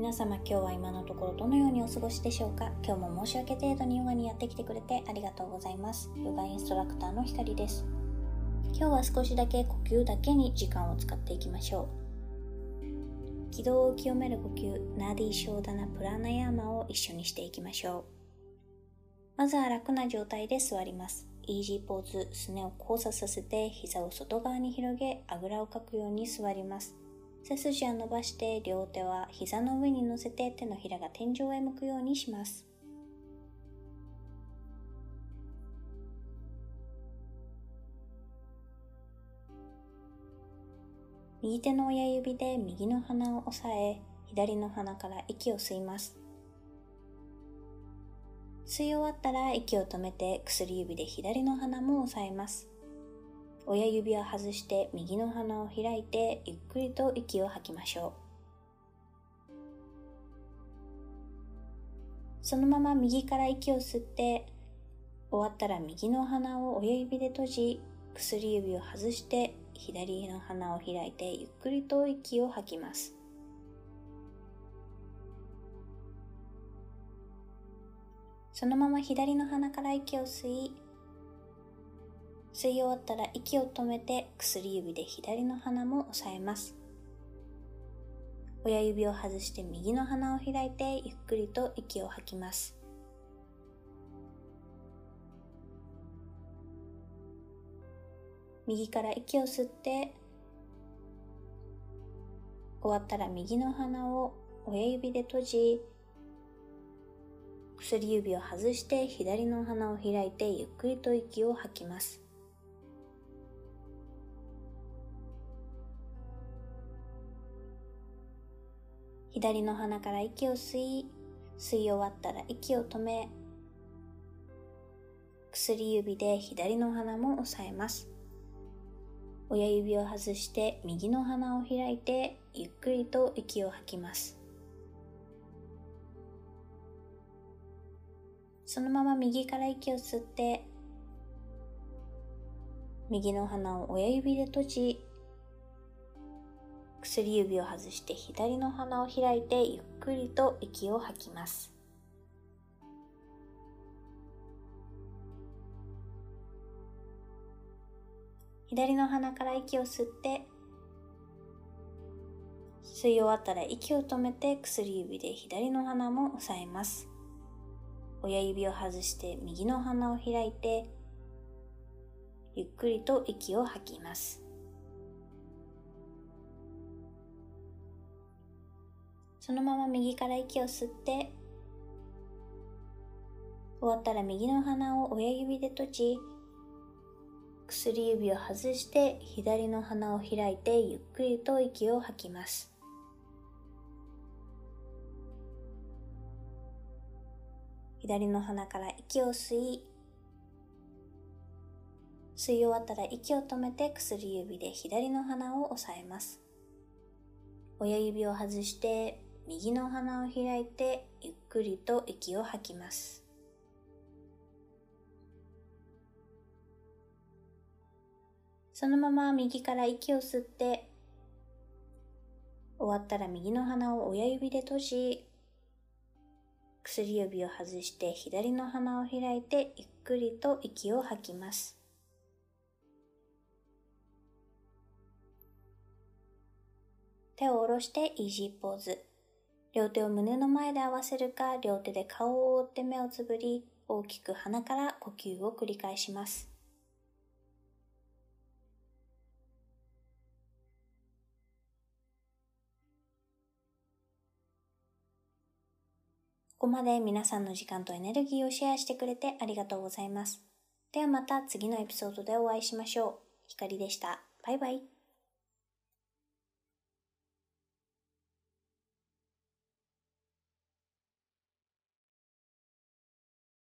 皆様今日は今のところどのようにお過ごしでしょうか？今日も申し訳程度にヨガにやってきてくれてありがとうございます。ヨガインストラクターのひかりです。今日は少しだけ呼吸だけに時間を使っていきましょう。軌道を清める呼吸ナーディショーダナプラナヤーマを一緒にしていきましょう。まずは楽な状態で座ります。イージーポーズ、すねを交差させて膝を外側に広げ、あぐらをかくように座ります。背筋を伸ばして両手は膝の上に乗せて手のひらが天井へ向くようにします。右手の親指で右の鼻を押さえ、左の鼻から息を吸います。吸い終わったら息を止めて薬指で左の鼻も押さえます。親指を外して右の鼻を開いてゆっくりと息を吐きましょう。そのまま右から息を吸って終わったら右の鼻を親指で閉じ薬指を外して左の鼻を開いてゆっくりと息を吐きます。そのまま左の鼻から息を吸い、吸い終わったら息を止めて薬指で左の鼻も押さえます。親指を外して右の鼻を開いてゆっくりと息を吐きます。右から息を吸って終わったら右の鼻を親指で閉じ薬指を外して左の鼻を開いてゆっくりと息を吐きます。左の鼻から息を吸い、吸い終わったら息を止め、薬指で左の鼻も押さえます。親指を外して右の鼻を開いてゆっくりと息を吐きます。そのまま右から息を吸って、右の鼻を親指で閉じ、薬指を外して左の鼻を開いてゆっくりと息を吐きます。左の鼻から息を吸って、吸い終わったら息を止めて薬指で左の鼻も押さえます。親指を外して右の鼻を開いて、ゆっくりと息を吐きます。そのまま右から息を吸って、終わったら右の鼻を親指で閉じ、薬指を外して左の鼻を開いてゆっくりと息を吐きます。左の鼻から息を吸い、吸い終わったら息を止めて薬指で左の鼻を押さえます。親指を外して右の鼻を開いてゆっくりと息を吐きます。そのまま右から息を吸って終わったら右の鼻を親指で閉じ薬指を外して左の鼻を開いてゆっくりと息を吐きます。手を下ろしてイージーポーズ。両手を胸の前で合わせるか、両手で顔を覆って目をつぶり、大きく鼻から呼吸を繰り返します。ここまで皆さんの時間とエネルギーをシェアしてくれてありがとうございます。ではまた次のエピソードでお会いしましょう。ひかりでした。バイバイ。